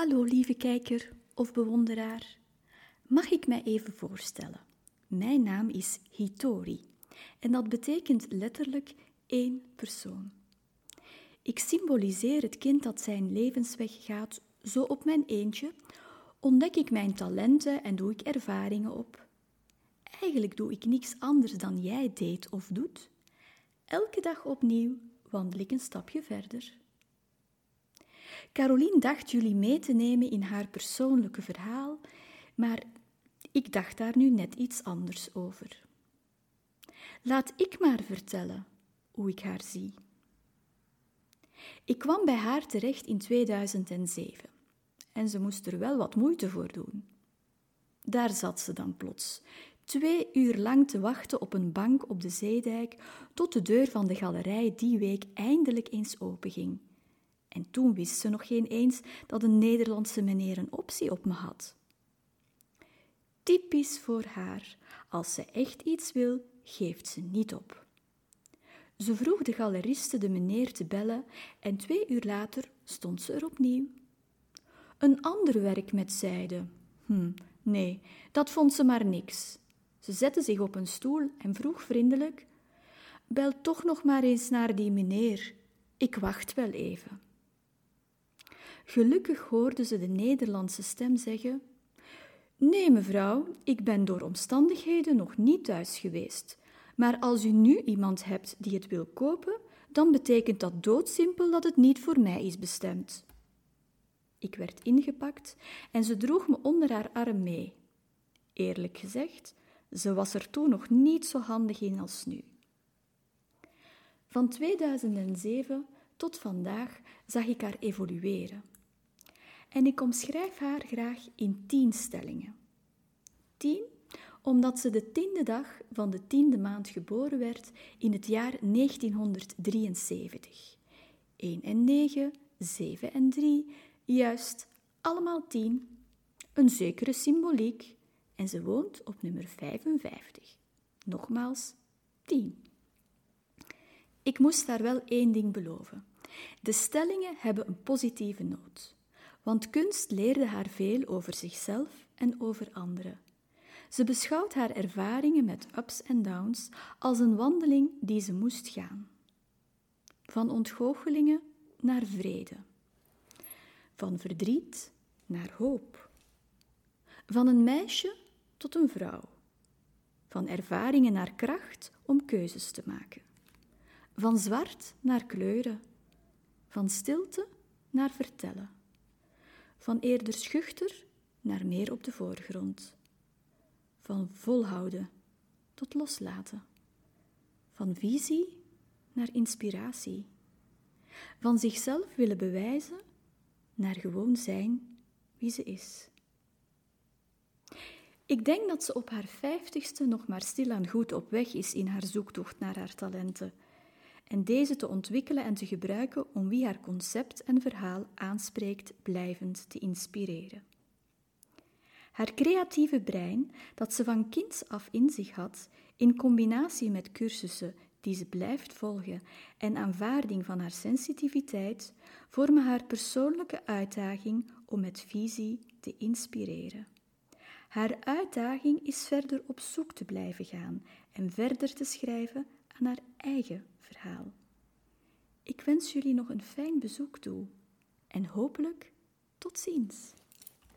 Hallo lieve kijker of bewonderaar. Mag ik mij even voorstellen? Mijn naam is Hitori en dat betekent letterlijk één persoon. Ik symboliseer het kind dat zijn levensweg gaat, zo op mijn eentje ontdek ik mijn talenten en doe ik ervaringen op. Eigenlijk doe ik niks anders dan jij deed of doet. Elke dag opnieuw wandel ik een stapje verder. Caroline dacht jullie mee te nemen in haar persoonlijke verhaal, maar ik dacht daar nu net iets anders over. Laat ik maar vertellen hoe ik haar zie. Ik kwam bij haar terecht in 2007 en ze moest er wel wat moeite voor doen. Daar zat ze dan plots, twee uur lang te wachten op een bank op de zeedijk tot de deur van de galerij die week eindelijk eens openging. En toen wist ze nog geen eens dat een Nederlandse meneer een optie op me had. Typisch voor haar, als ze echt iets wil, geeft ze niet op. Ze vroeg de galeriste de meneer te bellen en twee uur later stond ze er opnieuw. Een ander werk met zijde. Hm, nee, dat vond ze maar niks. Ze zette zich op een stoel en vroeg vriendelijk: Bel toch nog maar eens naar die meneer. Ik wacht wel even. Gelukkig hoorde ze de Nederlandse stem zeggen: Nee, mevrouw, ik ben door omstandigheden nog niet thuis geweest. Maar als u nu iemand hebt die het wil kopen, dan betekent dat doodsimpel dat het niet voor mij is bestemd. Ik werd ingepakt en ze droeg me onder haar arm mee. Eerlijk gezegd, ze was er toen nog niet zo handig in als nu. Van 2007 tot vandaag zag ik haar evolueren. En ik omschrijf haar graag in tien stellingen. Tien, omdat ze de tiende dag van de tiende maand geboren werd in het jaar 1973. 1 en 9, 7 en 3, juist allemaal tien. Een zekere symboliek en ze woont op nummer 55. Nogmaals, 10. Ik moest haar wel één ding beloven. De stellingen hebben een positieve noot want kunst leerde haar veel over zichzelf en over anderen. Ze beschouwt haar ervaringen met ups en downs als een wandeling die ze moest gaan. Van ontgoochelingen naar vrede. Van verdriet naar hoop. Van een meisje tot een vrouw. Van ervaringen naar kracht om keuzes te maken. Van zwart naar kleuren. Van stilte naar vertellen van eerder schuchter naar meer op de voorgrond, van volhouden tot loslaten, van visie naar inspiratie, van zichzelf willen bewijzen naar gewoon zijn wie ze is. Ik denk dat ze op haar vijftigste nog maar stilaan goed op weg is in haar zoektocht naar haar talenten en deze te ontwikkelen en te gebruiken om wie haar concept en verhaal aanspreekt blijvend te inspireren. Haar creatieve brein, dat ze van kinds af in zich had, in combinatie met cursussen die ze blijft volgen en aanvaarding van haar sensitiviteit, vormen haar persoonlijke uitdaging om met visie te inspireren. Haar uitdaging is verder op zoek te blijven gaan en verder te schrijven aan haar eigen verhaal. Ik wens jullie nog een fijn bezoek toe en hopelijk tot ziens.